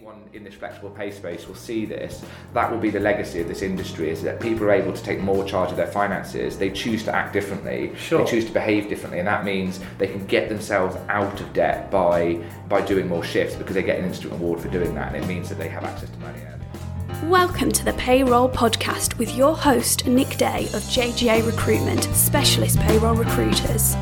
anyone in this flexible pay space will see this, that will be the legacy of this industry is that people are able to take more charge of their finances. They choose to act differently. Sure. They choose to behave differently, and that means they can get themselves out of debt by by doing more shifts because they get an instant reward for doing that, and it means that they have access to money early. Welcome to the Payroll Podcast with your host, Nick Day of JGA Recruitment, specialist payroll recruiters.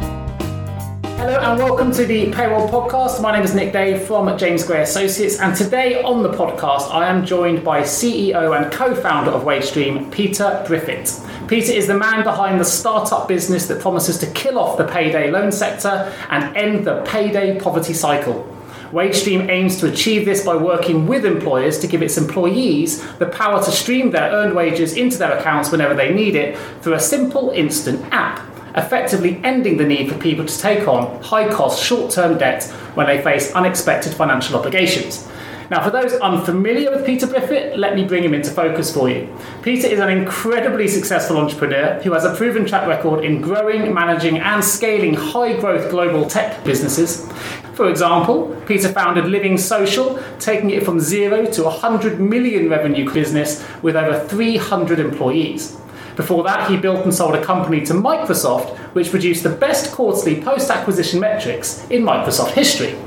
Hello and welcome to the Payroll Podcast. My name is Nick Day from James Gray Associates, and today on the podcast, I am joined by CEO and co founder of WageStream, Peter Briffett. Peter is the man behind the startup business that promises to kill off the payday loan sector and end the payday poverty cycle. WageStream aims to achieve this by working with employers to give its employees the power to stream their earned wages into their accounts whenever they need it through a simple instant app effectively ending the need for people to take on high cost short term debt when they face unexpected financial obligations. Now, for those unfamiliar with Peter Briffett, let me bring him into focus for you. Peter is an incredibly successful entrepreneur who has a proven track record in growing, managing, and scaling high growth global tech businesses. For example, Peter founded Living Social, taking it from zero to a 100 million revenue business with over 300 employees. Before that, he built and sold a company to Microsoft, which produced the best quarterly post acquisition metrics in Microsoft history.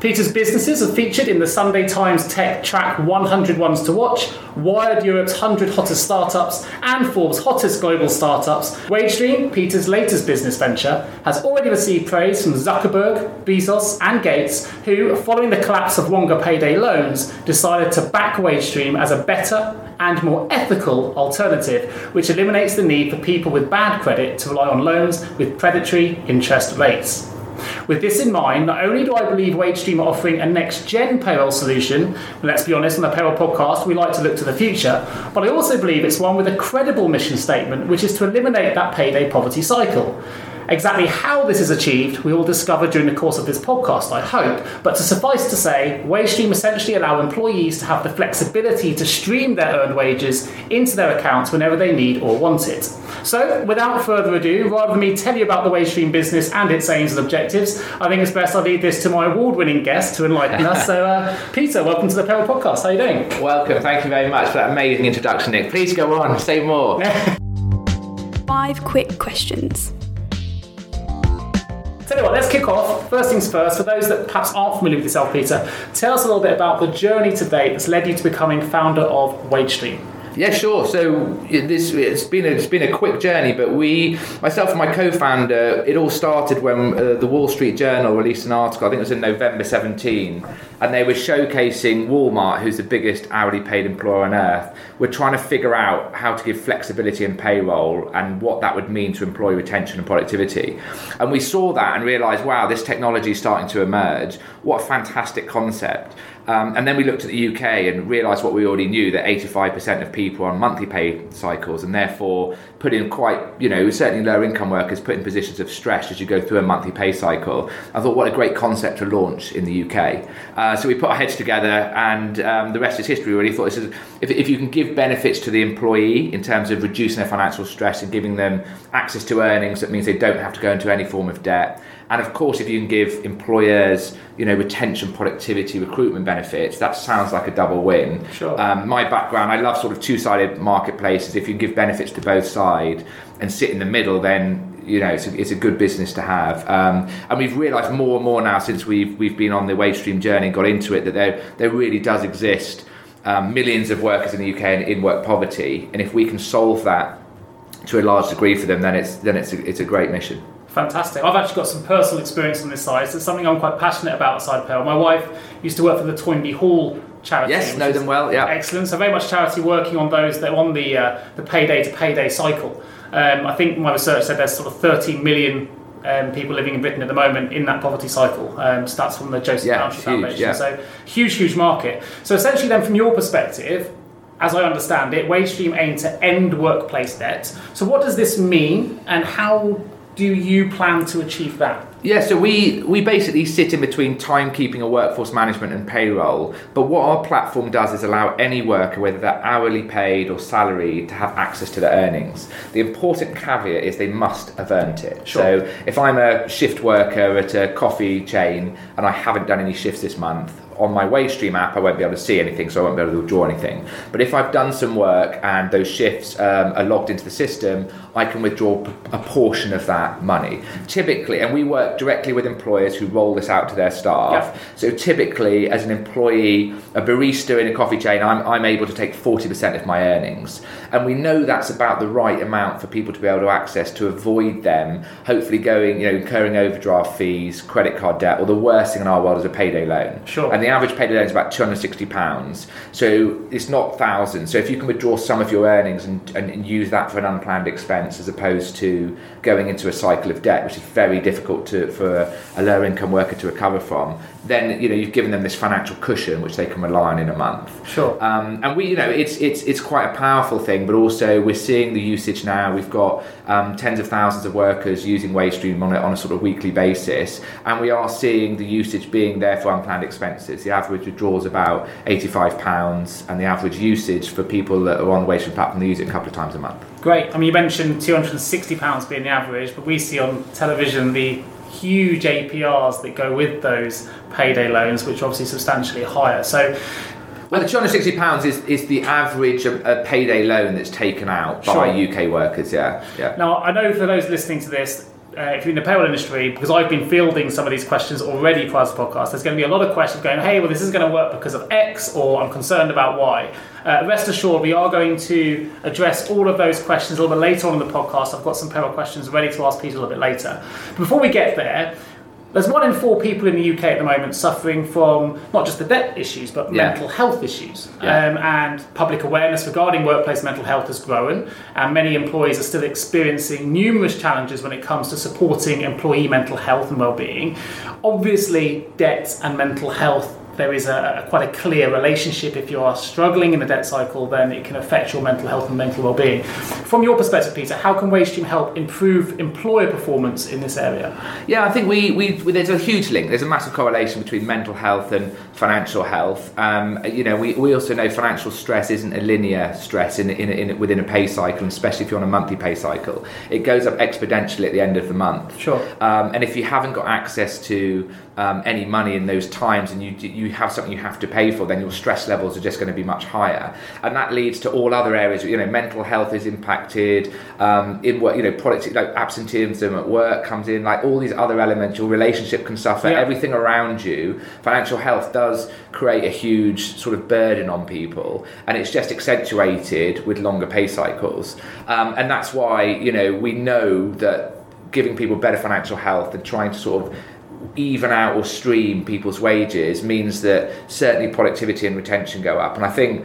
Peter's businesses are featured in the Sunday Times Tech Track 100 Ones to Watch, Wired Europe's 100 Hottest Startups, and Forbes' Hottest Global Startups. WageStream, Peter's latest business venture, has already received praise from Zuckerberg, Bezos, and Gates, who, following the collapse of Wonga payday loans, decided to back WageStream as a better and more ethical alternative, which eliminates the need for people with bad credit to rely on loans with predatory interest rates. With this in mind, not only do I believe WageStream are offering a next gen payroll solution, let's be honest, on the payroll podcast, we like to look to the future, but I also believe it's one with a credible mission statement, which is to eliminate that payday poverty cycle. Exactly how this is achieved, we will discover during the course of this podcast, I hope. But to suffice to say, WageStream essentially allow employees to have the flexibility to stream their earned wages into their accounts whenever they need or want it. So, without further ado, rather than me tell you about the WageStream business and its aims and objectives, I think it's best I leave this to my award-winning guest to enlighten us. So, uh, Peter, welcome to the Payroll Podcast. How are you doing? Welcome. Thank you very much for that amazing introduction, Nick. Please go on. Say more. Five quick questions. Tell you what, let's kick off. First things first, for those that perhaps aren't familiar with yourself, Peter, tell us a little bit about the journey to date that's led you to becoming founder of WageStream. Yeah, sure. So this it's been a, it's been a quick journey, but we, myself and my co-founder, it all started when uh, the Wall Street Journal released an article. I think it was in November 17, and they were showcasing Walmart, who's the biggest hourly paid employer on earth. We're trying to figure out how to give flexibility in payroll and what that would mean to employee retention and productivity. And we saw that and realised, wow, this technology is starting to emerge. What a fantastic concept! Um, and then we looked at the UK and realised what we already knew that 85% of people are on monthly pay cycles and therefore put in quite, you know, certainly lower income workers put in positions of stress as you go through a monthly pay cycle. I thought, what a great concept to launch in the UK. Uh, so we put our heads together and um, the rest is history. We really thought this is, if, if you can give benefits to the employee in terms of reducing their financial stress and giving them access to earnings, that means they don't have to go into any form of debt. And of course, if you can give employers, you know, retention, productivity, recruitment benefits, that sounds like a double win. Sure. Um, my background, I love sort of two-sided marketplaces. If you give benefits to both sides and sit in the middle, then you know it's a, it's a good business to have. Um, and we've realised more and more now since we've we've been on the WageStream journey and got into it that there there really does exist um, millions of workers in the UK in, in work poverty, and if we can solve that to a large degree for them, then it's then it's a, it's a great mission. Fantastic. I've actually got some personal experience on this side. So it's something I'm quite passionate about outside Payroll. My wife used to work for the Toynbee Hall charity. Yes, know them well. Yeah. Excellent. So very much charity working on those that are on the uh, the payday to payday cycle. Um, I think my research said there's sort of 13 million um, people living in Britain at the moment in that poverty cycle. Um, stats from the Joseph Yeah, Township Foundation. yeah. So huge, huge market. So essentially, then from your perspective, as I understand it, WageStream aim to end workplace debt. So what does this mean, and how do you plan to achieve that? Yeah, so we, we basically sit in between timekeeping or workforce management and payroll. But what our platform does is allow any worker, whether they're hourly paid or salaried, to have access to their earnings. The important caveat is they must have earned it. Sure. So if I'm a shift worker at a coffee chain and I haven't done any shifts this month, on my WageStream app, I won't be able to see anything, so I won't be able to withdraw anything. But if I've done some work and those shifts um, are logged into the system, I can withdraw a portion of that money. Typically, and we work directly with employers who roll this out to their staff. So typically, as an employee, a barista in a coffee chain, I'm, I'm able to take 40% of my earnings. And we know that's about the right amount for people to be able to access to avoid them hopefully going, you know, incurring overdraft fees, credit card debt, or the worst thing in our world is a payday loan. Sure. And the average payday loan is about £260. So it's not thousands. So if you can withdraw some of your earnings and, and, and use that for an unplanned expense as opposed to going into a cycle of debt, which is very difficult to, for a, a lower income worker to recover from, then you know you've given them this financial cushion which they can rely on in a month. Sure. Um, and we, you know, it's it's it's quite a powerful thing, but also we're seeing the usage now. We've got um, tens of thousands of workers using WageStream on a, on a sort of weekly basis, and we are seeing the usage being there for unplanned expenses. The average withdrawal is about eighty-five pounds, and the average usage for people that are on the WageStream platform they use it a couple of times a month. Great. I mean, you mentioned £260 being the average, but we see on television the huge APRs that go with those payday loans, which are obviously substantially higher. So, Well, the two hundred sixty pounds is, is the average of a payday loan that's taken out by Sure. UK workers. Yeah, yeah. now I know for those listening to this, uh, if you're in the payroll industry, because I've been fielding some of these questions already prior to the podcast, there's going to be a lot of questions going, hey, well, this is going to work because of X, or I'm concerned about Y. Uh, rest assured, we are going to address all of those questions a little bit later on in the podcast. I've got some payroll questions ready to ask Peter a little bit later. But before we get there, there's one in four people in the UK at the moment suffering from not just the debt issues, but Yeah. mental health issues. Yeah. Um, and public awareness regarding workplace mental health has grown, and many employees are still experiencing numerous challenges when it comes to supporting employee mental health and well-being. Obviously, debt and mental health. There is a, a quite a clear relationship. If you are struggling in the debt cycle, then it can affect your mental health and mental well-being. From your perspective, Peter, how can WageStream help improve employer performance in this area? Yeah, I think we, we, we there's a huge link. There's a massive correlation between mental health and financial health. Um, you know, we, we also know financial stress isn't a linear stress in, in, in within a pay cycle, and especially if you're on a monthly pay cycle. It goes up exponentially at the end of the month. Sure. Um, and if you haven't got access to um, any money in those times, and you you have something you have to pay for, then your stress levels are just going to be much higher, and that leads to all other areas. You know, mental health is impacted. Um, in what you know, product like absenteeism at work comes in. Like all these other elements, your relationship can suffer. Yeah. Everything around you, financial health does create a huge sort of burden on people, and it's just accentuated with longer pay cycles. Um, and that's why you know we know that giving people better financial health and trying to sort of even out or stream people's wages means that certainly productivity and retention go up. And I think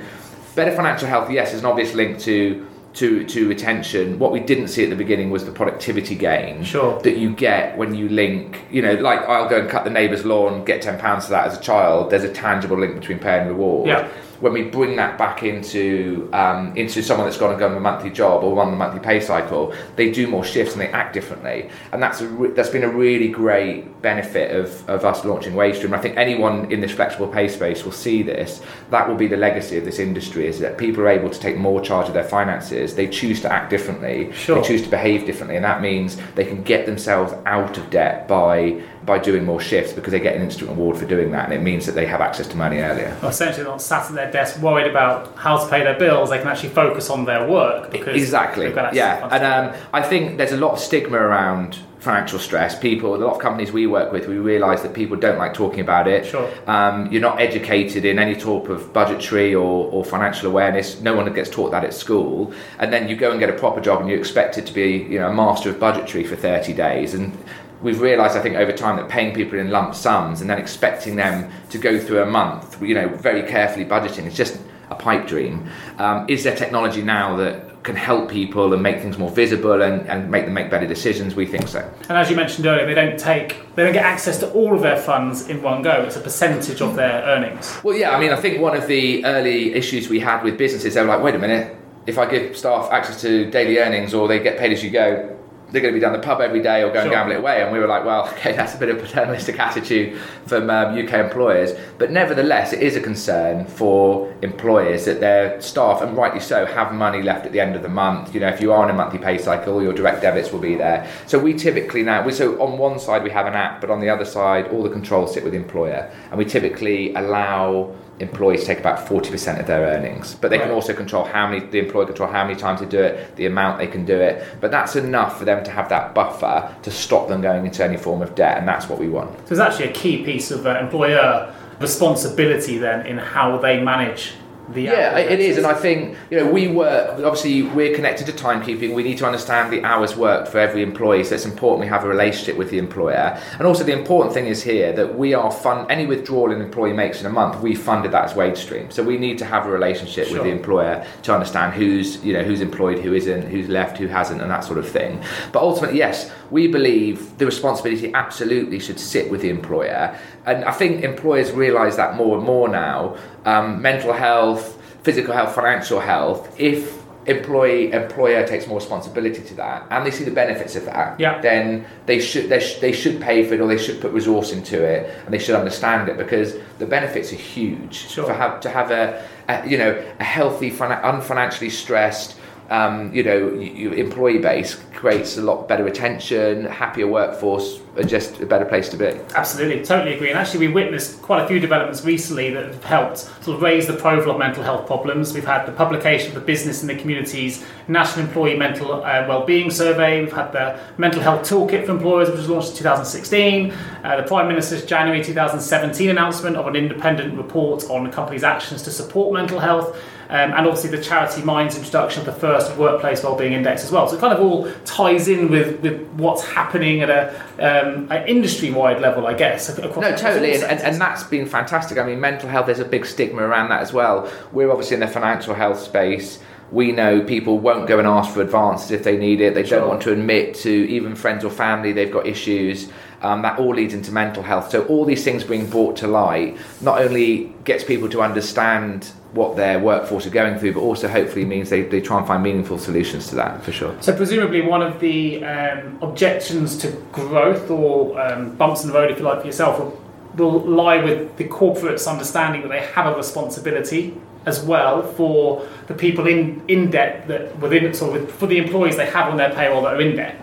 better financial health, yes, is an obvious link to to to retention. What we didn't see at the beginning was the productivity gain Sure. that you get when you link. You know, like I'll go and cut the neighbour's lawn, get ten pounds for that as a child. There's a tangible link between pay and reward. Yeah. When we bring that back into um, into someone that's got to go on a monthly job or on a monthly pay cycle, they do more shifts and they act differently, and that's a re- that's been a really great benefit of, of us launching WageStream. I think anyone in this flexible pay space will see this. That will be the legacy of this industry: is that people are able to take more charge of their finances. They choose to act differently. Sure. They choose to behave differently, and that means they can get themselves out of debt by by doing more shifts because they get an instant reward for doing that, and it means that they have access to money earlier. Well, essentially not sat at their desk worried about how to pay their bills. They can actually focus on their work because exactly. they've got yeah. and um, i think there's a lot of stigma around financial stress. People a lot of companies we work with we realize that people don't like talking about it. Sure. um, you're not educated in any type of budgetary or, or financial awareness. No one gets taught that at school. And then you go and get a proper job and you expect it to be you know a master of budgetary for 30 days. And we've realised, I think, over time that paying people in lump sums and then expecting them to go through a month, you know, very carefully budgeting, is just a pipe dream. Um, is there technology now that can help people and make things more visible and, and make them make better decisions? We think so. And as you mentioned earlier, they don't take, they don't get access to all of their funds in one go. It's a percentage of their earnings. Well, yeah, I mean, I think one of the early issues we had with businesses, they were like, wait a minute, if I give staff access to daily earnings or they get paid as you go, they're going to be down the pub every day or go and Sure. gamble it away. And we were like, well, okay, that's a bit of a paternalistic attitude from um, UK employers. But nevertheless, it is a concern for employers that their staff, and rightly so, have money left at the end of the month. You know, if you are on a monthly pay cycle, your direct debits will be there. So we typically now, we, so on one side we have an app, but on the other side, all the controls sit with the employer. And we typically allow employees take about 40% of their earnings. But they can also control how many the employer control how many times they do it the amount they can do it. But that's enough for them to have that buffer to stop them going into any form of debt and that's what we want. So it's actually a key piece of uh, employer responsibility then in how they manage the Yeah, it is, and I think you know we work. Obviously, we're connected to timekeeping. We need to understand the hours worked for every employee, so it's important we have a relationship with the employer. And also, the important thing is here that we are fund any withdrawal an employee makes in a month. We funded that as wage stream, so we need to have a relationship with the employer to understand who's you know who's employed, who isn't, who's left, who hasn't, and that sort of thing. But ultimately, yes, we believe the responsibility absolutely should sit with the employer, and I think employers realise that more and more now. Um, mental health, physical health, financial health. If employee employer takes more responsibility to that, and they see the benefits of that, Yeah. then they should they, sh- they should pay for it or they should put resource into it and they should understand it because the benefits are huge Sure. for have to have a, a you know a healthy fina- unfinancially stressed um, you know y- y- employee base creates a lot better retention happier workforce and just a better place to be Absolutely, totally agree. And actually, we witnessed quite a few developments recently that have helped sort of raise the profile of mental health problems. We've had the publication of the Business in the Community's National Employee Mental uh, Wellbeing Survey. We've had the Mental Health Toolkit for Employers, which was launched in 2016. Uh, the Prime Minister's January 2017 announcement of an independent report on the company's actions to support mental health. Um, and obviously the Charity Minds introduction of the first Workplace Wellbeing Index as well. So it kind of all ties in with, with what's happening at a um, an industry-wide level, I guess. No, totally, and, and, and that's been fantastic. I mean, mental health, there's a big stigma around that as well. We're obviously in the financial health space. We know people won't go and ask for advances if they need it. They Sure. don't want to admit to even friends or family they've got issues. Um, that all leads into mental health. So all these things being brought to light not only gets people to understand what their workforce are going through, but also hopefully means they, they try and find meaningful solutions to that for sure. So presumably one of the um, objections to growth or um, bumps in the road, if you like, for yourself, will, will lie with the corporate's understanding that they have a responsibility as well for the people in, in debt that within sort of for the employees they have on their payroll that are in debt.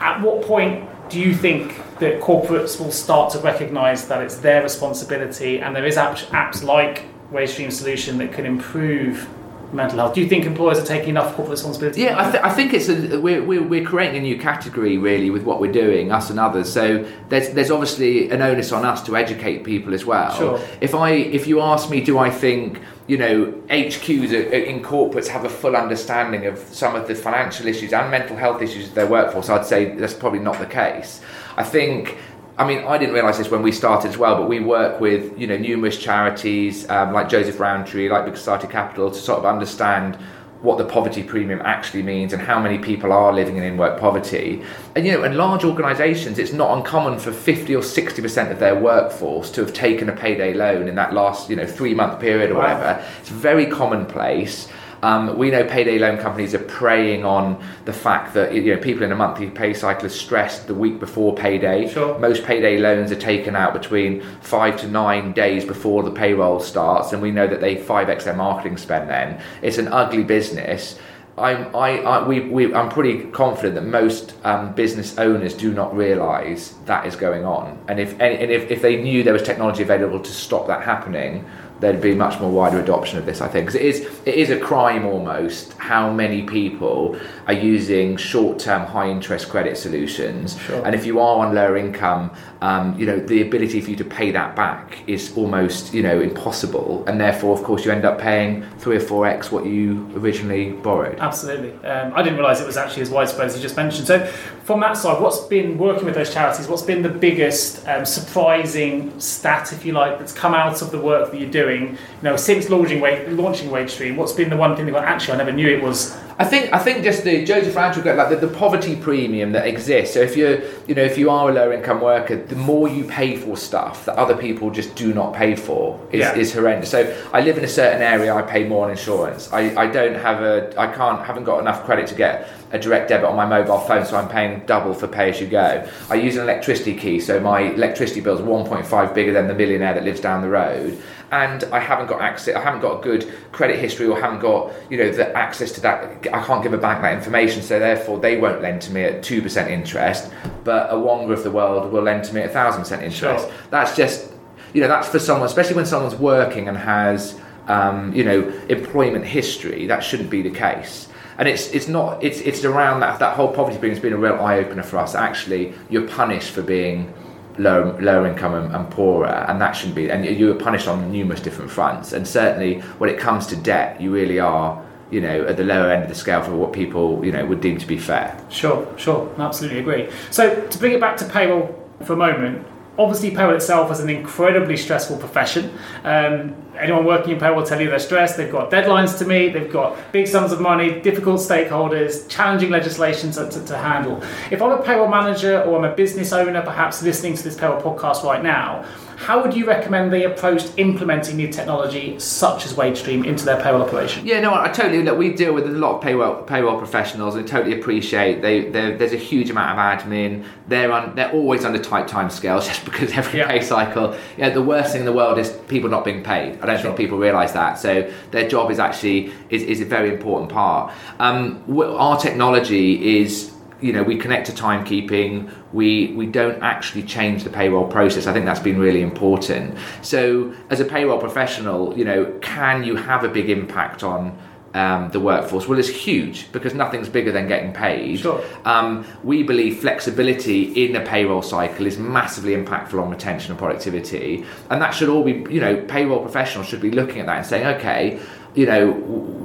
At what point do you think that corporates will start to recognise that it's their responsibility and there is apps, apps like WageStream Solution that can improve mental health? Do you think employers are taking enough corporate responsibility? Yeah, I, th- I think it's a, we're, we're, we're creating a new category really with what we're doing, us and others. So there's there's obviously an onus on us to educate people as well. Sure. If I if you ask me, do I think you know HQs in corporates have a full understanding of some of the financial issues and mental health issues of their workforce? I'd say that's probably not the case. I think. I mean, I didn't realise this when we started as well, but we work with you know numerous charities um, like Joseph Rowntree, like Big Society Capital, to sort of understand what the poverty premium actually means and how many people are living in in-work poverty. And you know, in large organisations, it's not uncommon for 50 or 60 percent of their workforce to have taken a payday loan in that last you know three-month period or Wow. whatever. It's very commonplace. Um, we know payday loan companies are preying on the fact that you know people in a monthly pay cycle are stressed the week before payday. Sure. Most payday loans are taken out between five to nine days before the payroll starts, and we know that they five x their marketing spend. Then it's an ugly business. I'm, I, I, we, we, I'm pretty confident that most um, business owners do not realise that is going on, and if any, and if, if they knew there was technology available to stop that happening, there'd be much more wider adoption of this. I think because it is it is a crime almost how many people are using short-term high-interest credit solutions, Sure. and if you are on lower income, um, you know the ability for you to pay that back is almost you know impossible, and therefore, of course, you end up paying three or four x what you originally borrowed. Absolutely. Um, I didn't realise it was actually as widespread as you just mentioned. So, from that side, what's been working with those charities? What's been the biggest um, surprising stat, if you like, that's come out of the work that you're doing you know, since launching Wage, launching WageStream, what's been the one thing that actually I never knew it was I think I think just the Joseph Rancher like the, the poverty premium that exists. So if you're you know if you are a low income worker, the more you pay for stuff that other people just do not pay for is, Yeah. is horrendous. So I live in a certain area, I pay more on insurance. I, I don't have a I can't haven't got enough credit to get a direct debit on my mobile phone, so I'm paying double for pay as you go. I use an electricity key, so my electricity bill is 1.5 bigger than the millionaire that lives down the road. And I haven't got access. I haven't got a good credit history, or haven't got you know the access to that. I can't give a bank that information, so therefore they won't lend to me at two percent interest. But a Wonga of the world will lend to me at thousand percent interest. Sure. That's just you know that's for someone, especially when someone's working and has um, you know employment history. That shouldn't be the case. And it's it's not it's it's around that that whole poverty premium has been a real eye opener for us. Actually, you're punished for being low lower income and, and poorer, and that shouldn't be. And you- you are punished on numerous different fronts. And certainly, when it comes to debt, you really are you know at the lower end of the scale for what people you know would deem to be fair. Sure, sure, absolutely agree. So to bring it back to payroll for a moment, obviously payroll itself is an incredibly stressful profession. Um, anyone working in payroll will tell you they're stressed. They've got deadlines to meet. They've got big sums of money, difficult stakeholders, challenging legislation to, to, to handle. If I'm a payroll manager or I'm a business owner, perhaps listening to this payroll podcast right now. How would you recommend they approach implementing new technology such as WageStream into their payroll operation? Yeah, no, I totally. Look, we deal with a lot of payroll payroll professionals. and totally appreciate they. they're- There's a huge amount of admin. They're on. They're always under tight time scales, just because every Yeah. pay cycle. Know, the worst thing in the world is people not being paid. I don't Sure. think people realise that. So their job is actually is, is a very important part. Um, our technology is. You know, we connect to timekeeping. We we don't actually change the payroll process. I think that's been really important. So, as a payroll professional, you know, can you have a big impact on um, the workforce? Well, it's huge because nothing's bigger than getting paid. Sure. Um, we believe flexibility in the payroll cycle is massively impactful on retention and productivity, and that should all be, you know, payroll professionals should be looking at that and saying, okay, you know,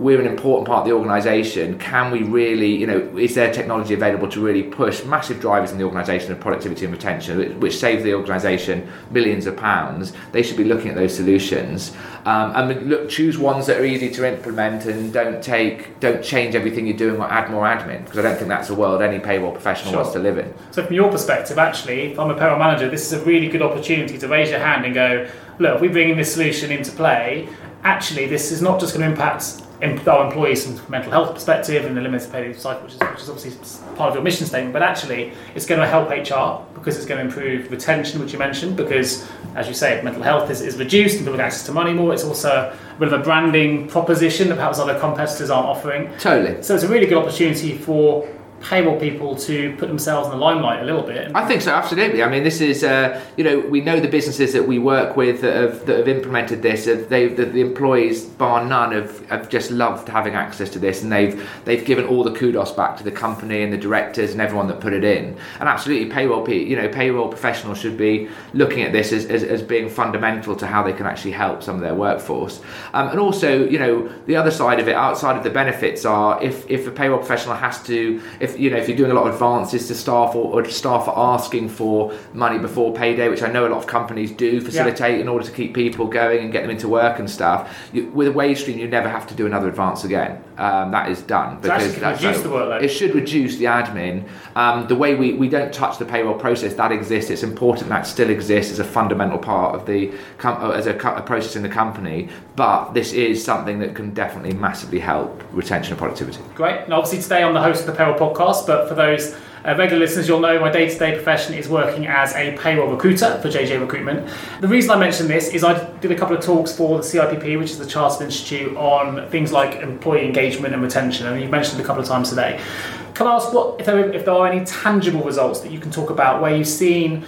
we're an important part of the organisation. Can we really, you know, is there technology available to really push massive drivers in the organisation of productivity and retention, which- which save the organisation millions of pounds? They should be looking at those solutions um, and look, choose ones that are easy to implement and don't take, don't change everything you're doing or add more admin because I don't think that's a world any payroll professional Sure. wants to live in. So, from your perspective, actually, if I'm a payroll manager, this is a really good opportunity to raise your hand and go, look, if we bring this solution into play, actually, this is not just going to impact our employees from a mental health perspective and the limited pay cycle, which is, which is obviously part of your mission statement, but actually, it's going to help HR because it's going to improve retention, which you mentioned, because, as you say, if mental health is, is reduced and people get access to money more. It's also a bit of a branding proposition that perhaps other competitors aren't offering. Totally. So it's a really good opportunity for payroll people to put themselves in the limelight a little bit. I think so, absolutely. I mean, this is, uh, you know, we know the businesses that we work with that have, that have implemented this. They, the, the employees, bar none, have, have just loved having access to this, and they've they've given all the kudos back to the company and the directors and everyone that put it in. And absolutely, payroll, you know, payroll professionals should be looking at this as, as, as being fundamental to how they can actually help some of their workforce. Um, and also, you know, the other side of it, outside of the benefits, are if if a payroll professional has to, if you know, if you're doing a lot of advances to staff or, or staff are asking for money before payday, which I know a lot of companies do facilitate in order to keep people going and get them into work and stuff. You, with a wage stream, you never have to do another advance again. Um, that is done So can that's reduce the workload. It should reduce the admin. Um, the way we, we don't touch the payroll process that exists. It's important that still exists as a fundamental part of the com- uh, as a, co- a process in the company. But this is something that can definitely massively help retention and productivity. great. And obviously today I'm the host of the Payroll Podcast, but for those uh, regular listeners, you'll know my day-to-day profession is working as a payroll recruiter for JGA Recruitment. The reason I mention this is I did a couple of talks for the CIPP, which is the Chartered Institute, on things like employee engagement and retention, and you've mentioned it a couple of times today. Can I ask what if there, if there are any tangible results that you can talk about where you've seen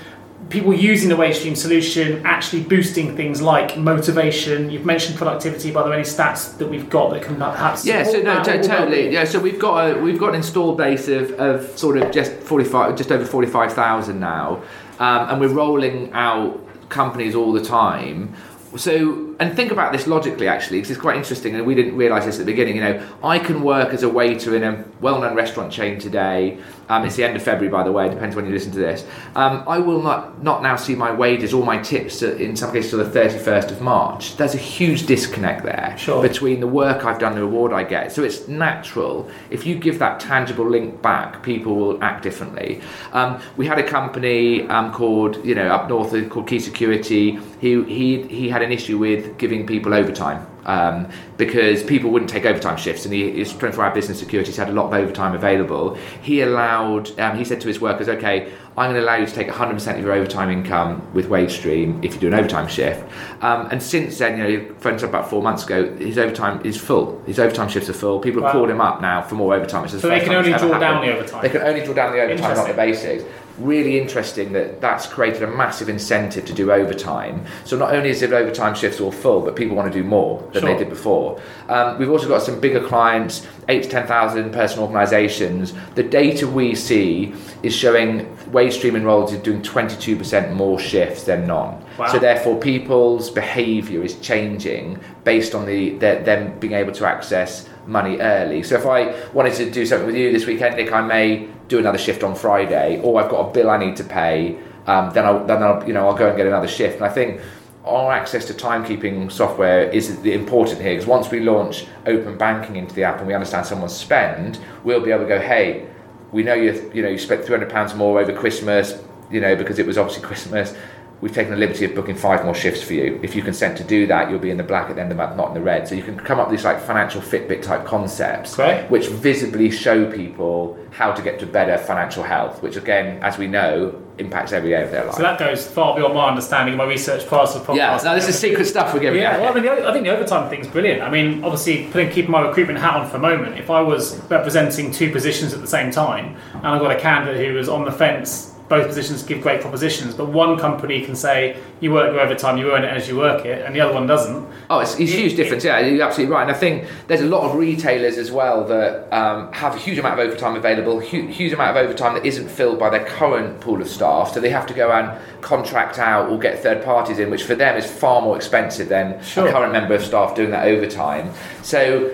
people using the WageStream solution actually boosting things like motivation? You've mentioned productivity, but are there any stats that we've got that can perhaps Yeah, so no, or- totally. Yeah, so we've got a we've got an install base of, of sort of just forty five, just over forty five thousand now, um, and we're rolling out companies all the time. So so, and think about this logically actually, because it's quite interesting, and we didn't realise this at the beginning. You know, I can work as a waiter in a well-known restaurant chain today. Um, it's the end of February, by the way. It Depends when you listen to this. Um, I will not not now see my wages or my tips to, in some cases till the thirty first of March. There's a huge disconnect there Sure. between the work I've done, and the reward I get. So it's natural if you give that tangible link back, people will act differently. Um, we had a company um, called you know up north uh, called Key Security. He he he had an issue with giving people overtime. Um, because people wouldn't take overtime shifts, and he is 24 hour business security, so had a lot of overtime available. He allowed, um, he said to his workers, okay, I'm going to allow you to take 100% of your overtime income with WageStream if you do an overtime shift. Um, and since then, you know, instance, about four months ago, his overtime is full. His overtime shifts are full. People have called him up now for more overtime. It's the So they can only draw down the overtime. They can only draw down the overtime, not the basics. Really interesting that that's created a massive incentive to do overtime. So not only is it overtime shifts all full, but people want to do more than Sure. they did before. Um, we've also got some bigger clients, eight to ten thousand person organisations. The data we see is showing WageStream enrolled is doing twenty two percent more shifts than non. Wow. So therefore, people's behaviour is changing based on the their, them being able to access money early. So if I wanted to do something with you this weekend, Nick, I may do another shift on Friday, or I've got a bill I need to pay. Um, then I'll then I'll you know I'll go and get another shift. And I think our access to timekeeping software is the important here because once we launch open banking into the app and we understand someone's spend, we'll be able to go, hey, we know you you know you spent three hundred pounds more over Christmas, you know because it was obviously Christmas. We've taken the liberty of booking five more shifts for you. If you consent to do that, you'll be in the black at the end of the month, not in the red. So you can come up with these like financial Fitbit type concepts, Great. which visibly show people how to get to better financial health, which again, as we know, impacts every area of their life. So that goes far beyond my understanding of my research past the podcast. yeah, now this is secret stuff we're giving Yeah, out. well, I mean, I think the overtime thing's brilliant. I mean, obviously, putting keeping my recruitment hat on for a moment. If I was representing two positions at the same time, and I've got a candidate who was on the fence, both positions give great propositions, but one company can say you work your overtime, you earn it as you work it, and the other one doesn't. Oh, it's, it's a huge difference. Yeah, you're absolutely right. And I think there's a lot of retailers as well that um, have a huge amount of overtime available, hu- huge amount of overtime that isn't filled by their current pool of staff. So they have to go and contract out or get third parties in, which for them is far more expensive than Sure. a current member of staff doing that overtime. So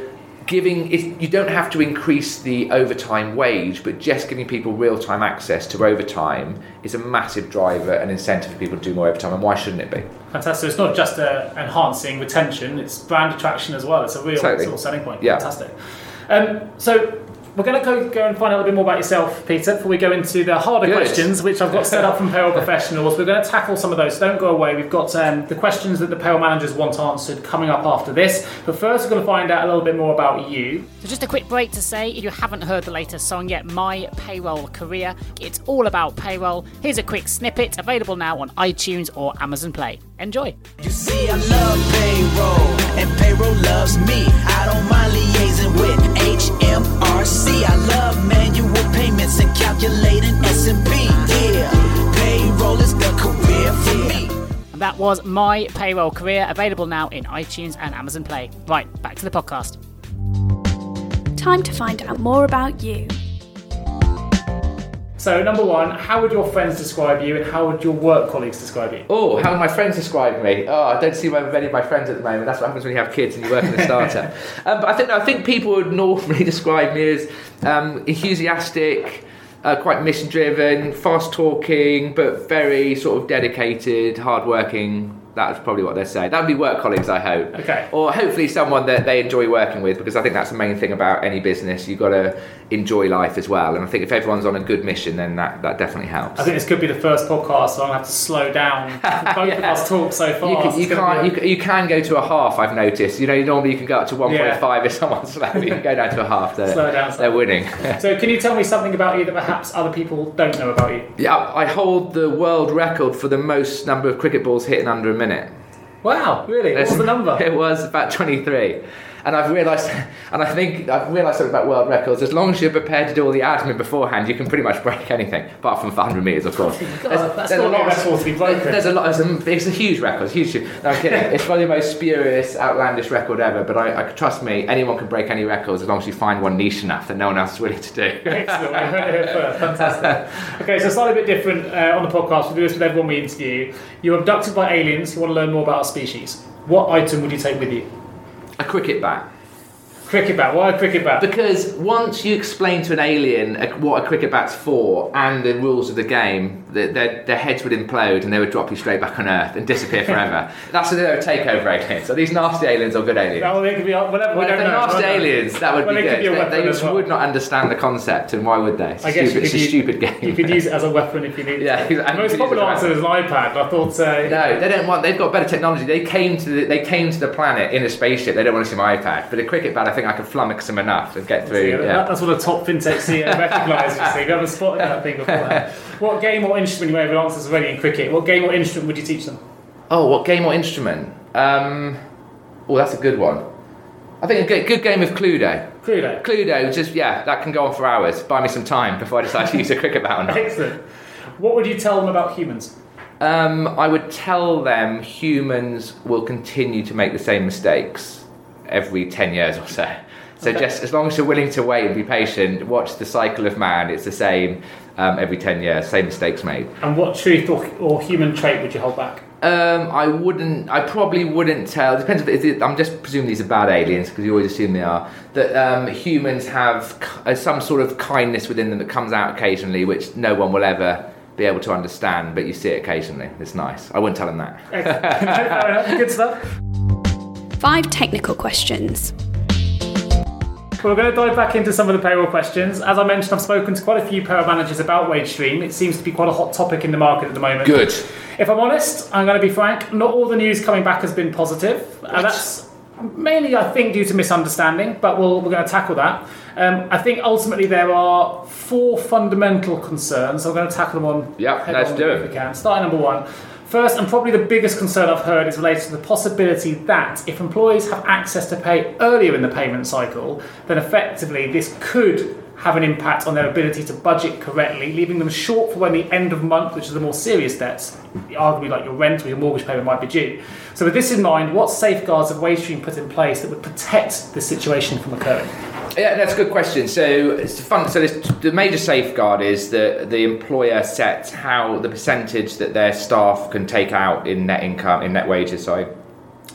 giving it, you don't have to increase the overtime wage, but just giving people real time access to overtime is a massive driver and incentive for people to do more overtime. And why shouldn't it be? Fantastic. So it's not just uh, enhancing retention; it's brand attraction as well. It's a real Totally. sort of selling point. Yeah. Fantastic. Um, so. We're going to go, go and find out a little bit more about yourself, Peter, before we go into the harder Good. questions, which I've got set up from payroll professionals. We're going to tackle some of those. So don't go away. We've got um, the questions that the payroll managers want answered coming up after this. But first, we're going to find out a little bit more about you. So just a quick break to say, if you haven't heard the latest song yet, My Payroll Career, it's all about payroll. Here's a quick snippet, available now on iTunes or Amazon Play. Enjoy. You see, I love payroll, and payroll loves me. I don't mind liaising with HMRC. I love manual payments and calculating SMP. Yeah, payroll is the career for me. And that was My Payroll Career, available now in iTunes and Amazon Play. Right, back to the podcast. Time to find out more about you. So, number one, how would your friends describe you, and how would your work colleagues describe you? Oh, how my friends describe me. Oh, I don't see many of my friends at the moment. That's what happens when you have kids and you work in a startup. um, but I think I think people would normally describe me as um, enthusiastic, uh, quite mission driven, fast talking, but very sort of dedicated, hard working. That's probably what they'd say. That would be work colleagues, I hope. Okay. Or hopefully someone that they enjoy working with, because I think that's the main thing about any business. You've got to enjoy life as well. And I think if everyone's on a good mission, then that, that definitely helps. I think this could be the first podcast, so I'm going to have to slow down. Both of us talk so fast. You can, you, can't, you, can- you can go to a half, I've noticed. You know, normally you can go up to 1.5 Yeah. if someone's slow. You can go down to a half. They're, Slow down they're winning. So, can you tell me something about you that perhaps other people don't know about you? yeah, I hold the world record for the most number of cricket balls hit in under a minute. Wow, really? What was the number? It was about 23. And I've realised, and I think I've realised something about world records. As long as you're prepared to do all the admin beforehand, you can pretty much break anything, apart from 500 metres, of course. God, that's got to be a record to be broken. There's a lot. It's a, it's a huge record. It's huge. No, I'm kidding. it's probably the most spurious, outlandish record ever. But I, I trust me, anyone can break any records as long as you find one niche enough that no one else is willing to do. Excellent. Heard it here first. Fantastic. Okay, so slightly bit different uh, on the podcast. We do this with everyone we interview. You're abducted by aliens who want to learn more about our species. what item would you take with you? A cricket bat. Cricket bat. Why a cricket bat? Because once you explain to an alien a- what a cricket bat's for and the rules of the game, the, their, their heads would implode and they would drop you straight back on Earth and disappear forever. That's their takeover aliens. So these nasty aliens or good aliens? Well, they could be whatever. Well, we they're know. nasty I don't know. aliens, that would Well, be good. be They- they just well. would not understand the concept, and why would they? It's, I guess stupid, it's could a stupid game. You could use it as a weapon if you need. Yeah. The most use popular it as a answer is an iPad. I thought. Uh, No, they don't want. They've got better technology. They came to the, they came to the planet in a spaceship. They don't want to see my iPad. But a cricket bat, I think I could flummox them enough and get through. Yeah, that- Yeah. That's what a top fintech CEO recognises. You haven't spotted that thing before. what game or instrument you may have answers already in cricket? What game or instrument would you teach them? Oh, what game or instrument? Um, oh, that's a good one. I think a good, good game of Cluedo. Cluedo. Cluedo, just yeah, that can go on for hours. Buy me some time before I decide to use a cricket bat or not. Excellent. What would you tell them about humans? Um, I would tell them humans will continue to make the same mistakes every 10 years or so. So Okay. just as long as you're willing to wait and be patient, watch the cycle of man. It's the same um, every 10 years, same mistakes made. And what truth or, or human trait would you hold back? Um, I wouldn't. I probably wouldn't tell. Depends. If it, I'm just presuming these are bad aliens because you always assume they are. That um, humans have k- uh, some sort of kindness within them that comes out occasionally, which no one will ever be able to understand. But you see it occasionally. It's nice. I wouldn't tell them that. Excellent. Fair enough. Good stuff. Five technical questions. Well, we're going to dive back into some of the payroll questions. As I mentioned, I've spoken to quite a few payroll managers about WageStream. It seems to be quite a hot topic in the market at the moment. Good. If I'm honest, I'm going to be frank, not all the news coming back has been positive. And that's mainly, I think, due to misunderstanding, but we'll, we're going to tackle that. Um, I think ultimately there are four fundamental concerns. I'm going to tackle them on Yeah, let's on do if it. we can. Starting number one. First, and probably the biggest concern I've heard is related to the possibility that if employees have access to pay earlier in the payment cycle, then effectively this could have an impact on their ability to budget correctly, leaving them short for when the end of month, which is the more serious debts, arguably like your rent or your mortgage payment might be due. So, with this in mind, what safeguards have WageStream put in place that would protect this situation from occurring? Yeah, that's a good question. So it's fun. So this, the major safeguard is that the employer sets how the percentage that their staff can take out in net income, in net wages. Sorry.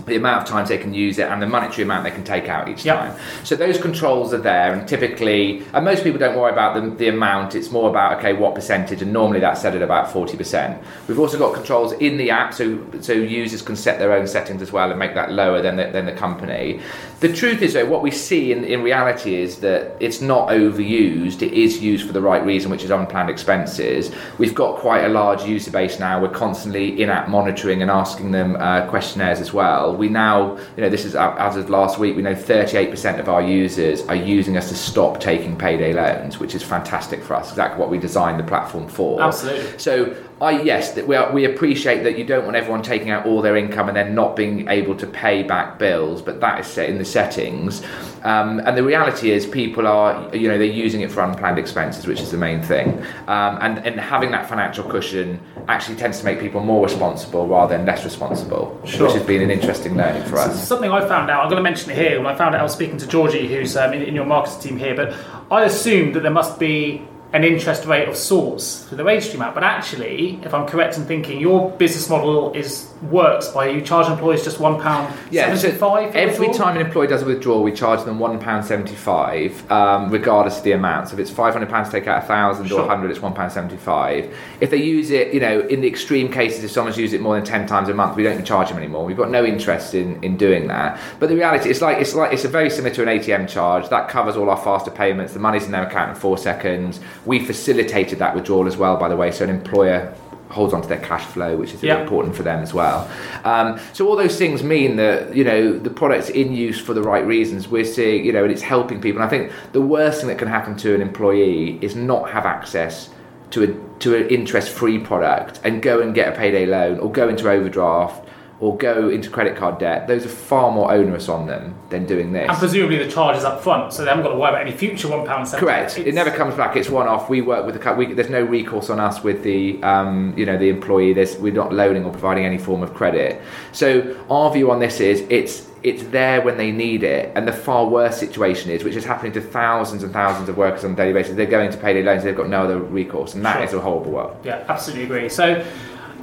The amount of times they can use it and the monetary amount they can take out each Yep. time. So those controls are there, and typically, and most people don't worry about the, the amount. It's more about okay, what percentage, and normally that's set at about forty percent. We've also got controls in the app, so so users can set their own settings as well and make that lower than the, than the company. The truth is, though, what we see in, in reality is that it's not overused. It is used for the right reason, which is unplanned expenses. We've got quite a large user base now. We're constantly in-app monitoring and asking them uh, questionnaires as well. We now, you know, this is as of last week. We know 38% of our users are using us to stop taking payday loans, which is fantastic for us. Exactly what we designed the platform for. Absolutely. So I yes, that we, are, we appreciate that you don't want everyone taking out all their income and then not being able to pay back bills, but that is set in the settings. Um, and the reality is, people are you know they're using it for unplanned expenses, which is the main thing. Um, and and having that financial cushion actually tends to make people more responsible rather than less responsible, Sure. which has been an interesting learning for So us. Something I found out, I'm going to mention it here. When I found out, I was speaking to Georgie, who's um, in, in your marketing team here, but I assumed that there must be an interest rate of sorts for the wage stream app. But actually, if I'm correct in thinking, your business model is works by you charge employees just one pound Yeah, so seventy-five. for every withdrawal? time an employee does a withdrawal, we charge them one pound seventy-five, um, regardless of the amount. So if it's five hundred pounds to take out a thousand Sure. or hundred, it's one pound seventy-five. If they use it, you know, in the extreme cases, if someone's used it more than ten times a month, we don't charge them anymore. We've got no interest in, in doing that. But the reality, it's like it's like it's a very similar to an ATM charge that covers all our faster payments. The money's in their account in four seconds. We facilitated that withdrawal as well, by the way. So an employer holds onto their cash flow, which is Yeah. important for them as well. Um, so all those things mean that you know the product's in use for the right reasons. We're seeing you know, and it's helping people. And I think the worst thing that can happen to an employee is not have access to a to an interest-free product and go and get a payday loan or go into overdraft or go into credit card debt. Those are far more onerous on them than doing this. And presumably the charge is up front, so they haven't got to worry about any future one pound. Correct. It never comes back. It's one off. We work with the. We, there's no recourse on us with the, um, you know, the employee. There's, we're not loaning or providing any form of credit. So our view on this is it's it's there when they need it. And the far worse situation is, which is happening to thousands and thousands of workers on a daily basis. They're going to pay their loans. They've got no other recourse, and that Sure. is a horrible world. Yeah, absolutely agree. So,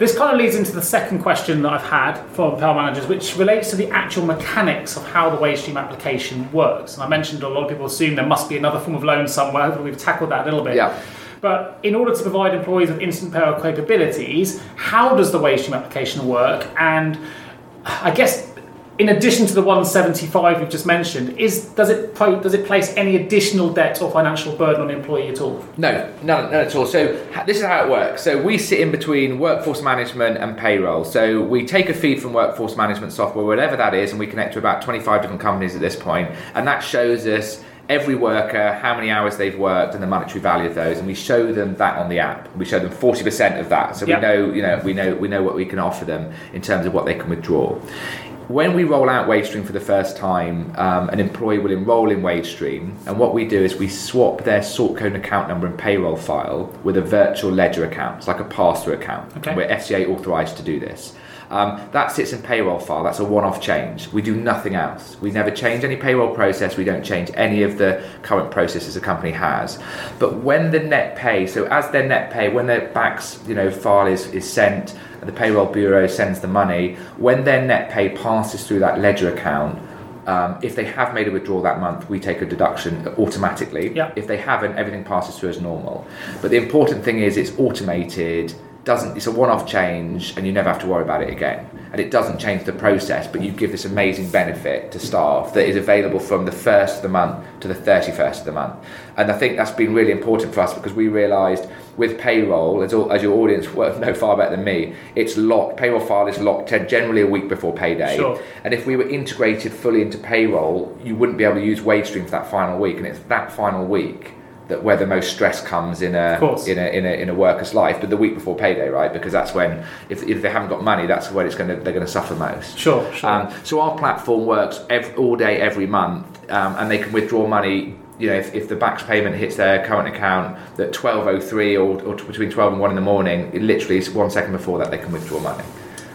This kind of leads into the second question that I've had from Power managers, which relates to the actual mechanics of how the wage stream application works. And I mentioned a lot of people assume there must be another form of loan somewhere. Hopefully, we've tackled that a little bit. Yeah. But in order to provide employees with instant payroll capabilities, how does the wage stream application work? And I guess in addition to the 175 we've just mentioned, is does it pro- does it place any additional debt or financial burden on the employee at all? No, none, none at all. So this is how it works. So we sit in between workforce management and payroll. So we take a feed from workforce management software, whatever that is, and we connect to about 25 different companies at this point, and that shows us every worker how many hours they've worked and the monetary value of those and we show them that on the app we show them 40% of that so Yep. we know you know we know we know what we can offer them in terms of what they can withdraw when we roll out WageStream for the first time, um, an employee will enrol in WageStream, and what we do is we swap their sort code and account number and payroll file with a virtual ledger account. It's like a pass-through account. Okay. We're FCA authorised to do this. Um, that sits in payroll file. That's a one-off change. We do nothing else. We never change any payroll process. We don't change any of the current processes a company has. But when the net pay, so as their net pay, when their BACS, you know, file is, is sent, and the payroll bureau sends the money, when their net pay passes through that ledger account, um, if they have made a withdrawal that month, we take a deduction automatically. Yeah. If they haven't, everything passes through as normal. But the important thing is it's automated. Doesn't it's a one-off change, and you never have to worry about it again. And it doesn't change the process, but you give this amazing benefit to staff that is available from the first of the month to the thirty-first of the month. And I think that's been really important for us because we realised with payroll, as, all, as your audience will know far better than me, it's locked. Payroll file is locked generally a week before payday. Sure. And if we were integrated fully into payroll, you wouldn't be able to use WageStream for that final week. And it's that final week that where the most stress comes in a in a in a in a worker's life. But the week before payday, right? Because that's when if, if they haven't got money, that's when it's going to they're going to suffer most. Sure, sure. Um, so our platform works ev all day, every month, um, and they can withdraw money. You know, if, if the BACS payment hits their current account at twelve oh three or, or between twelve and one in the morning, it literally one second before that they can withdraw money.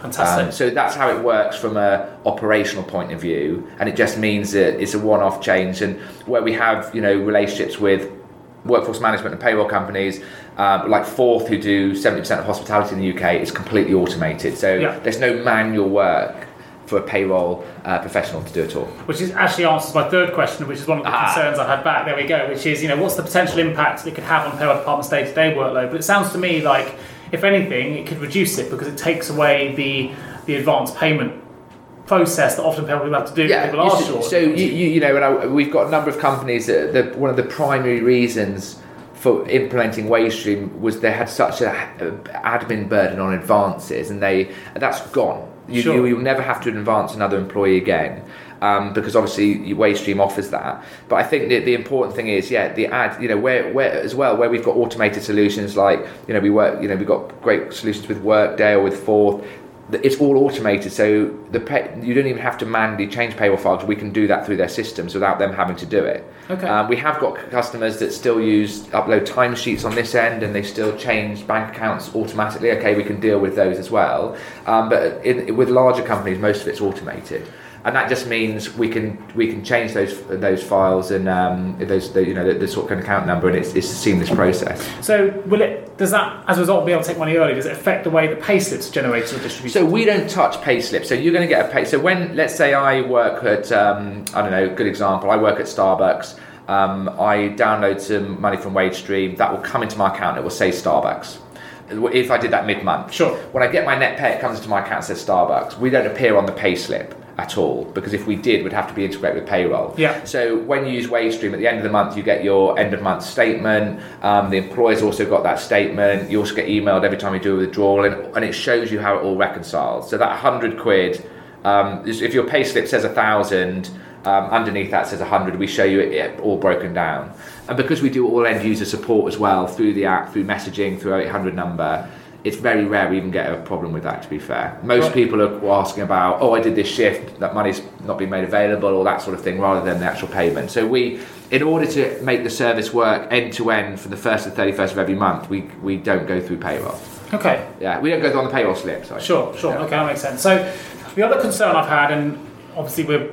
Fantastic. Um, so that's how it works from a operational point of view, and it just means that it's a one-off change. And where we have you know relationships with workforce management and payroll companies, um, like Fourth, who do seventy percent of hospitality in the UK, is completely automated. So Yeah. there's no manual work for a payroll uh, professional to do at all. which is actually answers my third question, which is one of the Ah. concerns I had back. There we go. Which is, you know, what's the potential impact it could have on payroll department's day-to-day workload? But it sounds to me like, if anything, it could reduce it because it takes away the the advance payment process that often people have to do. if people are s- short. So you, you, you know, and I, we've got a number of companies that the, one of the primary reasons for implementing WageStream was they had such a, a admin burden on advances, and they that's gone. You, Sure. you, you'll never have to advance another employee again. Um, because obviously WageStream offers that, but I think that the important thing is, yeah, the ad, you know, where, where as well, where we've got automated solutions like, you know, we work, you know, we've got great solutions with Workday or with Fourth, th- it's all automated so the pay, you don't even have to manually change payroll files. We can do that through their systems without them having to do it. Okay. um, we have got customers that still use upload timesheets on this end and they still change bank accounts automatically. Okay we can deal with those as well. Um, but in, with larger companies most of it's automated and that just means we can we can change those those files and um, those the, you know the, the sort of account number and it's, it's a seamless process So will it? Does that, as a result, be able to take money early? Does it affect the way that payslips generated or distributed? So we don't touch payslips. So you're going to get a pay. So when, let's say, I work at, um, I don't know, good example. I work at Starbucks. Um, I download some money from WageStream. That will come into my account. It will say Starbucks. If I did that mid-month. Sure. When I get my net pay, it comes into my account and says Starbucks. We don't appear on the pay slip at all because if we did, we'd have to be integrated with payroll. Yeah. So when you use WageStream at the end of the month, you get your end of month statement. Um, the employer's also got that statement. You also get emailed every time you do a withdrawal, and, and it shows you how it all reconciles. So that hundred quid, um, if your pay slip says a thousand. Um, underneath that says 100 we show you it, it all broken down and because we do all end user support as well through the app through messaging through 800 number it's very rare we even get a problem with that to be fair most Right. people are asking about oh i did this shift that money's not been made available or that sort of thing rather than the actual payment so we in order to make the service work end to end from the 1st to 31st of every month we, we don't go through payroll okay. yeah we don't go on the payroll slip sorry Sure, sure. Yeah. Okay, that makes sense. So the other concern I've had, and obviously we're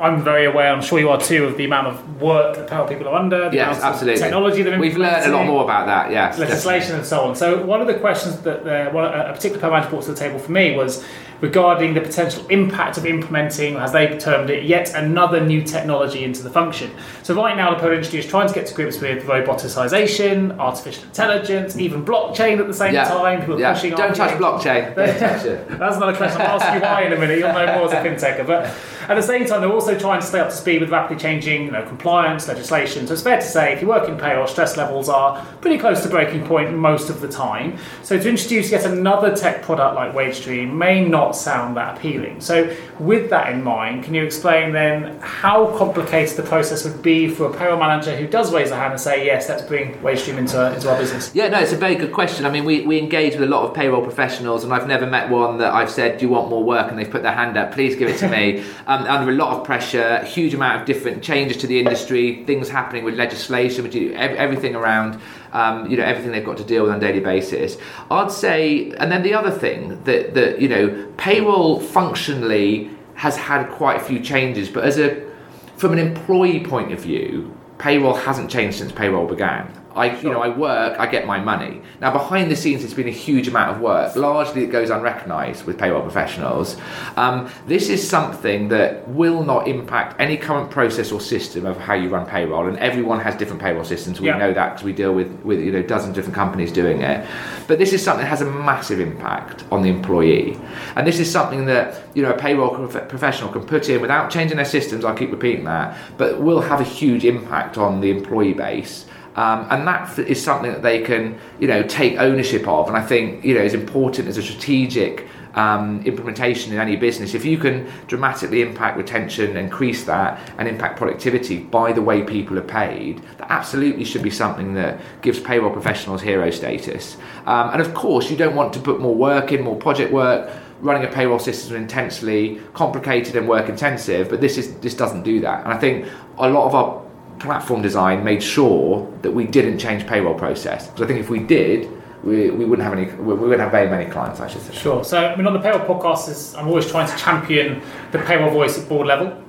I'm very aware, I'm sure you are too, of the amount of work that payroll people are under, the Yes, amount of absolutely. technology they're We've learned a lot more about that. Yes, legislation and so on. So one of the questions that uh, one, a particular payroll manager brought to the table for me was regarding the potential impact of implementing, as they termed it, yet another new technology into the function. So right now, the payroll industry is trying to get to grips with roboticization, artificial intelligence, even blockchain at the same Yeah. time. People yeah. pushing Don't touch blockchain. Don't touch it. That's another question. I'll ask you why in a minute. You'll know more as a fintecher. But at the same time, they're also trying to stay up to speed with rapidly changing you know, compliance legislation. So it's fair to say, if you work in payroll, stress levels are pretty close to breaking point most of the time. So to introduce yet another tech product like WageStream may not sound that appealing. So with that in mind, can you explain then how complicated the process would be for a payroll manager who does raise a hand and say, yes, let's bring WageStream into, into our business? Yeah, no, it's a very good question. I mean, we, we engage with a lot of payroll professionals, and I've never met one that I've said, Do you want more work? And they've put their hand up, please give it to me. um, under a lot of pressure, huge amount of different changes to the industry, things happening with legislation, which you- ev- everything around. Um, you know everything they've got to deal with on a daily basis. I'd say, and then the other thing that that you know, payroll functionally has had quite a few changes, but as a from an employee point of view, payroll hasn't changed since payroll began. I, you know, I work, I get my money. Now, behind the scenes, it's been a huge amount of work. Largely, it goes unrecognised with payroll professionals. Um, this is something that will not impact any current process or system of how you run payroll. And everyone has different payroll systems. We Yeah. know that because we deal with, with you know dozens of different companies doing it. But this is something that has a massive impact on the employee. And this is something that you know a payroll prof- professional can put in without changing their systems. I keep repeating that, but will have a huge impact on the employee base. Um, and that is something that they can, you know, take ownership of. And I think, you know, is important as a strategic um, implementation in any business. If you can dramatically impact retention, increase that, and impact productivity by the way people are paid, that absolutely should be something that gives payroll professionals hero status. Um, and of course, you don't want to put more work in, more project work. Running a payroll system intensely complicated and work intensive, but this is this doesn't do that. And I think a lot of our platform design made sure that we didn't change payroll process. Because I think if we did, we, we wouldn't have any. We wouldn't have very many clients. I should say. Sure. So, I mean, on the payroll podcast, is I'm always trying to champion the payroll voice at board level.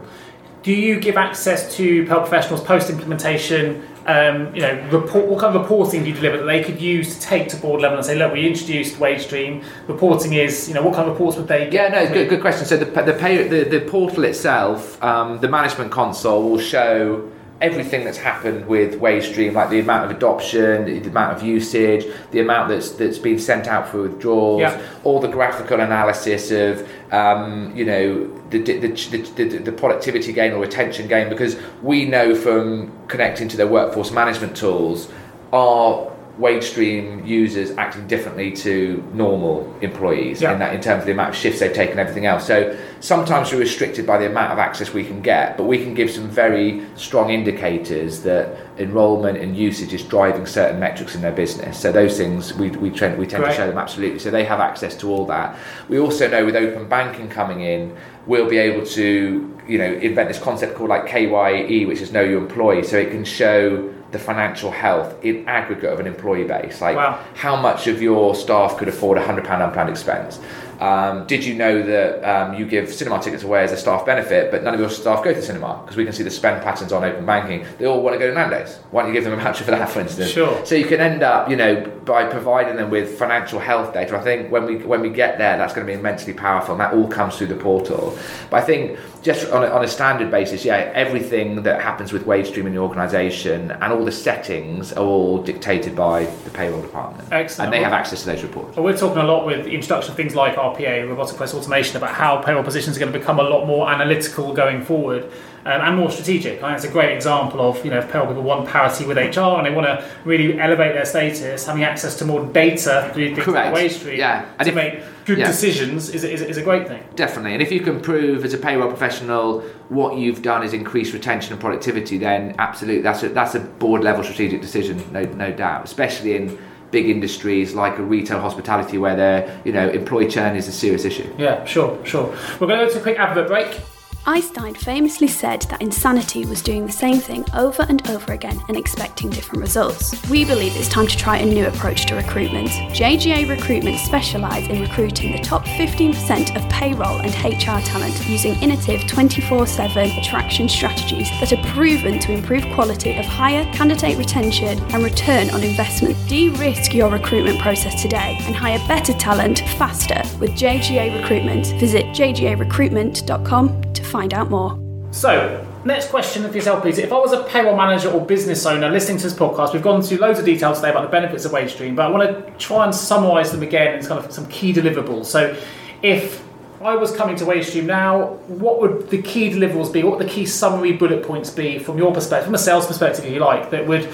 Do you give access to payroll professionals post implementation? Um, you know, report what kind of reporting do you deliver that they could use to take to board level and say, look, we introduced WageStream. Reporting is, you know, what kind of reports would they Yeah, no, good, good question. So the the, pay, the the portal itself, um, the management console will show everything that's happened with WageStream, like the amount of adoption, the amount of usage, the amount that's that's been sent out for withdrawals, Yeah. all the graphical analysis of um, you know the the, the, the the productivity gain or retention gain, because we know from connecting to their workforce management tools, are WageStream users acting differently to normal employees Yeah. in that in terms of the amount of shifts they've taken, everything else. So sometimes we're restricted by the amount of access we can get, but we can give some very strong indicators that enrolment and usage is driving certain metrics in their business. So those things we we, tend we tend Great. to show them absolutely. So they have access to all that. We also know with open banking coming in, we'll be able to you know invent this concept called like KYE, which is know your employee, so it can show the financial health in aggregate of an employee base, like Wow. how much of your staff could afford a hundred pound unplanned expense. Um, did you know that um, you give cinema tickets away as a staff benefit, but none of your staff go to the cinema because we can see the spend patterns on open banking. They all want to go to Nando's. Why don't you give them a voucher for that, for instance? Sure. So you can end up, you know, by providing them with financial health data. I think when we when we get there, that's going to be immensely powerful, and that all comes through the portal. But I think just on a, on a standard basis, yeah, everything that happens with WageStream in the organisation and all the settings are all dictated by the payroll department, Excellent. and they have access to those reports. Well, we're talking a lot with introduction of things like RPA, robotic process automation, about how payroll positions are going to become a lot more analytical going forward um, and more strategic. I think it's a great example of, you know, if payroll people want parity with HR and they want to really elevate their status, having access to more data through Correct. like WageStream Yeah. And to if- make good yeah. decisions is, is, is a great thing. Definitely, and if you can prove as a payroll professional what you've done is increase retention and productivity, then absolutely that's a that's a board level strategic decision, no no doubt. Especially in big industries like a retail hospitality where their you know employee churn is a serious issue. Yeah, sure, sure. We're going to go to a quick advert break. Einstein famously said that insanity was doing the same thing over and over again and expecting different results. We believe it's time to try a new approach to recruitment. JGA Recruitment specialise in recruiting the top 15% of payroll and HR talent using innovative 24 7 attraction strategies that are proven to improve quality of hire candidate retention and return on investment. De risk your recruitment process today and hire better talent faster with JGA Recruitment. Visit jgarecruitment.com to find out more. So, next question for yourself, please. If I was a payroll manager or business owner listening to this podcast, we've gone through loads of details today about the benefits of WageStream, but I want to try and summarise them again in kind of some key deliverables. So, if I was coming to WageStream now, what would the key deliverables be? What would the key summary bullet points be from your perspective, from a sales perspective, if you like, that would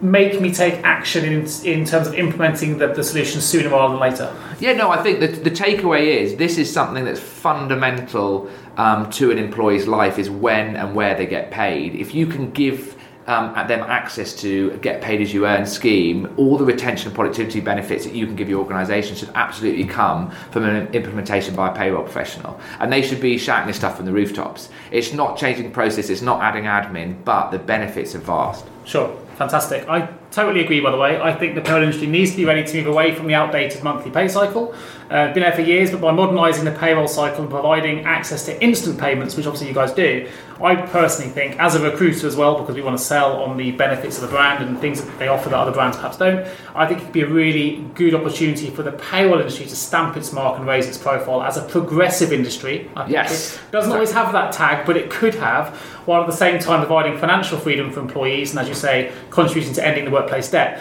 make me take action in, in terms of implementing the, the solution sooner rather than later? Yeah, no, I think that the takeaway is this is something that's fundamental um, to an employee's life is when and where they get paid. If you can give um, them access to get paid as you earn scheme, all the retention and productivity benefits that you can give your organisation should absolutely come from an implementation by a payroll professional. And they should be shouting this stuff from the rooftops. It's not changing process, it's not adding admin, but the benefits are vast. Sure, fantastic. I totally agree, by the way. I think the payroll industry needs to be ready to move away from the outdated monthly pay cycle. Uh, been there for years, but by modernising the payroll cycle and providing access to instant payments, which obviously you guys do, I personally think, as a recruiter as well, because we want to sell on the benefits of the brand and things that they offer that other brands perhaps don't, I think it could be a really good opportunity for the payroll industry to stamp its mark and raise its profile as a progressive industry. I think Yes. It doesn't always have that tag, but it could have, while at the same time providing financial freedom for employees and, as you say, contributing to ending the workplace debt.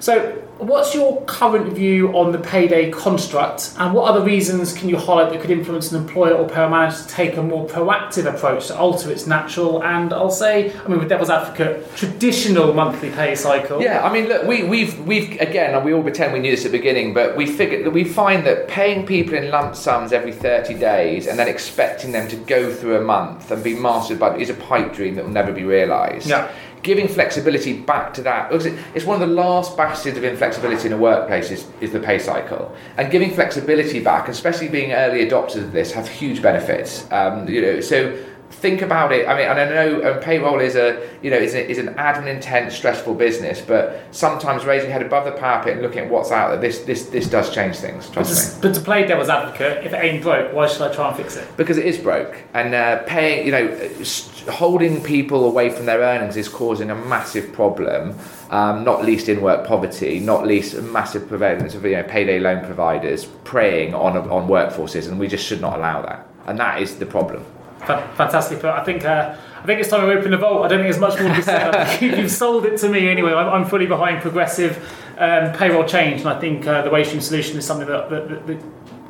So, what's your current view on the payday construct, and what other reasons can you highlight that could influence an employer or payroll manager to take a more proactive approach to alter its natural and, I'll say, I mean, with devil's advocate, traditional monthly pay cycle? Yeah, I mean, look, we, we've we've again, and we all pretend we knew this at the beginning, but we figured that we find that paying people in lump sums every thirty days and then expecting them to go through a month and be mastered by is a pipe dream that will never be realised. Yeah. Giving flexibility back to that it's one of the last bastions of inflexibility in a workplace is, is the pay cycle. And giving flexibility back, especially being early adopters of this, have huge benefits. Um, you know, so think about it. I mean, and I know um, payroll is a you know is, a, is an admin intense, stressful business, but sometimes raising your head above the parapet and looking at what's out there, this this this does change things. But to, me. but to play devil's advocate, if it ain't broke, why should I try and fix it? Because it is broke, and uh, paying, you know, holding people away from their earnings is causing a massive problem. Um, not least in work poverty, not least a massive prevalence of you know payday loan providers preying on on workforces, and we just should not allow that. And that is the problem. Fa- Fantastic, but I think uh, I think it's time we open the vault. I don't think there's much more to be said. You've sold it to me anyway. I'm, I'm fully behind progressive um, payroll change, and I think uh, the WageStream solution is something that, that, that, that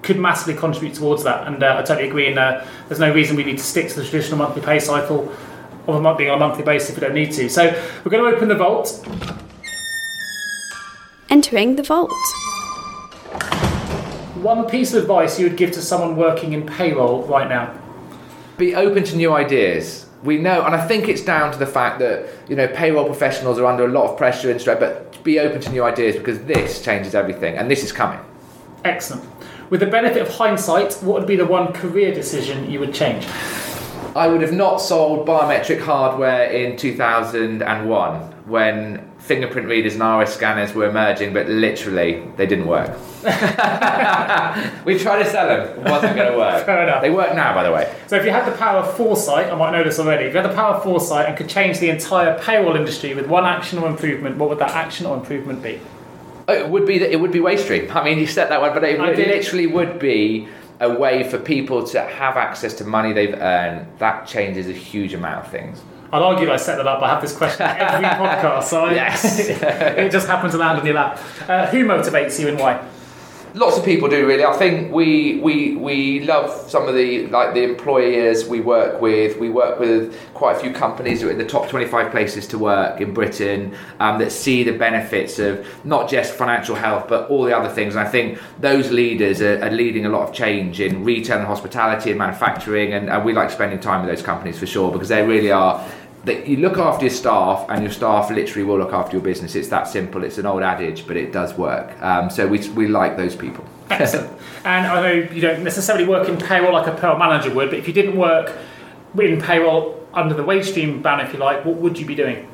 could massively contribute towards that. And uh, I totally agree. And uh, there's no reason we need to stick to the traditional monthly pay cycle of a month being on a monthly basis if we don't need to. So we're going to open the vault. Entering the vault. One piece of advice you would give to someone working in payroll right now. Be open to new ideas. We know, and I think it's down to the fact that you know payroll professionals are under a lot of pressure and stress. But be open to new ideas because this changes everything, and this is coming. Excellent. With the benefit of hindsight, what would be the one career decision you would change? I would have not sold biometric hardware in 2001 when fingerprint readers and iris scanners were emerging, but literally they didn't work. we tried to sell them, it wasn't going to work. Fair enough. They work now, by the way. So if you had the power of foresight, I might know this already, if you had the power of foresight and could change the entire payroll industry with one action or improvement, what would that action or improvement be? Oh, It would be that it would be WageStream. I mean, you said that one, but it, would- literally would be a way for people to have access to money they've earned. That changes a huge amount of things. I'd argue that I set that up. I have this question every podcast, so I, Yes. it just happened to land on your lap. Uh, who motivates you and why? Lots of people do really. I think we we we love some of the like the employers we work with. We work with quite a few companies that are in the top 25 places to work in Britain um, that see the benefits of not just financial health but all the other things. And I think those leaders are, are leading a lot of change in retail and hospitality and manufacturing. And, and we like spending time with those companies for sure because they really are. That you look after your staff, and your staff literally will look after your business. It's that simple. It's an old adage, but it does work. Um, so we, we like those people. Excellent. and I know you don't necessarily work in payroll like a payroll manager would, but if you didn't work in payroll under the WageStream ban if you like, what would you be doing?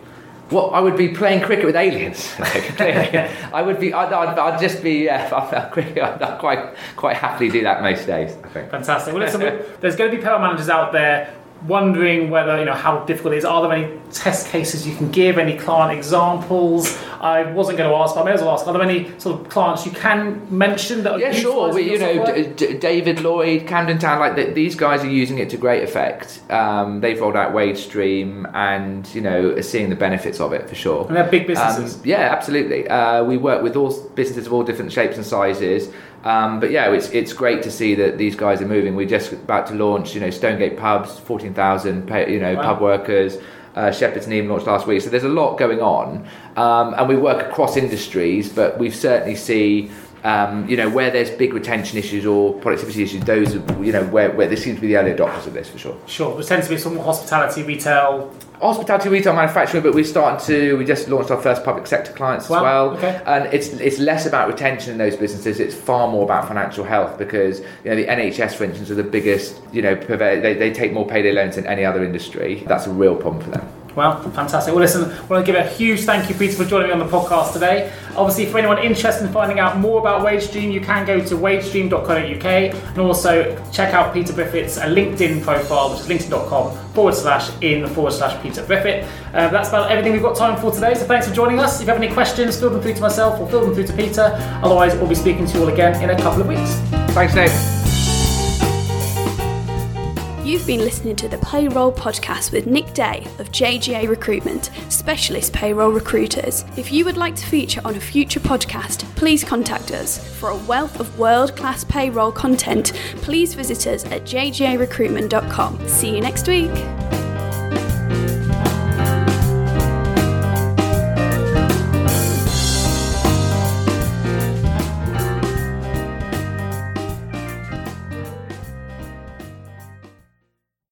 Well, I would be playing cricket with aliens. I would be. I'd, I'd, I'd just be. Uh, I'd, I'd quite quite happily do that most days. I think. Fantastic. Well, listen, there's going to be payroll managers out there wondering whether you know how difficult it is. Are there any test cases you can give? Any client examples? I wasn't going to ask, but I may as well ask. Are there any sort of clients you can mention that? Are yeah, sure. We, you know, D- D- David Lloyd, Camden Town, like the, these guys are using it to great effect. Um, they've rolled out WageStream, and you know, are seeing the benefits of it for sure. And they're big businesses. Um, yeah, absolutely. Uh, we work with all businesses of all different shapes and sizes. Um, but yeah, it's it's great to see that these guys are moving. We're just about to launch, you know, Stonegate pubs, fourteen thousand, you know, wow. pub workers. Uh, Shepherd's Neame launched last week, so there's a lot going on, um, and we work across industries. But we certainly see um, you know, where there's big retention issues or productivity issues, those are, you know, where, where there seems to be the early adopters of this for sure. Sure. There tends to be some hospitality, retail. Hospitality, retail, manufacturing, but we're starting to, we just launched our first public sector clients well, as well. Okay. And it's it's less about retention in those businesses, it's far more about financial health because, you know, the NHS, for instance, are the biggest, you know, they, they take more payday loans than any other industry. That's a real problem for them. Well, fantastic. Well, listen, I want to give a huge thank you, Peter, for joining me on the podcast today. Obviously, for anyone interested in finding out more about WageStream, you can go to wagestream.co.uk and also check out Peter Briffett's uh, LinkedIn profile, which is linkedin.com forward slash in forward slash Peter Briffett. Uh, that's about everything we've got time for today. So thanks for joining us. If you have any questions, fill them through to myself or fill them through to Peter. Otherwise, we'll be speaking to you all again in a couple of weeks. Thanks, Dave. You've been listening to the Payroll Podcast with Nick Day of JGA Recruitment, specialist payroll recruiters. If you would like to feature on a future podcast, please contact us. For a wealth of world class payroll content, please visit us at jgarecruitment.com. See you next week.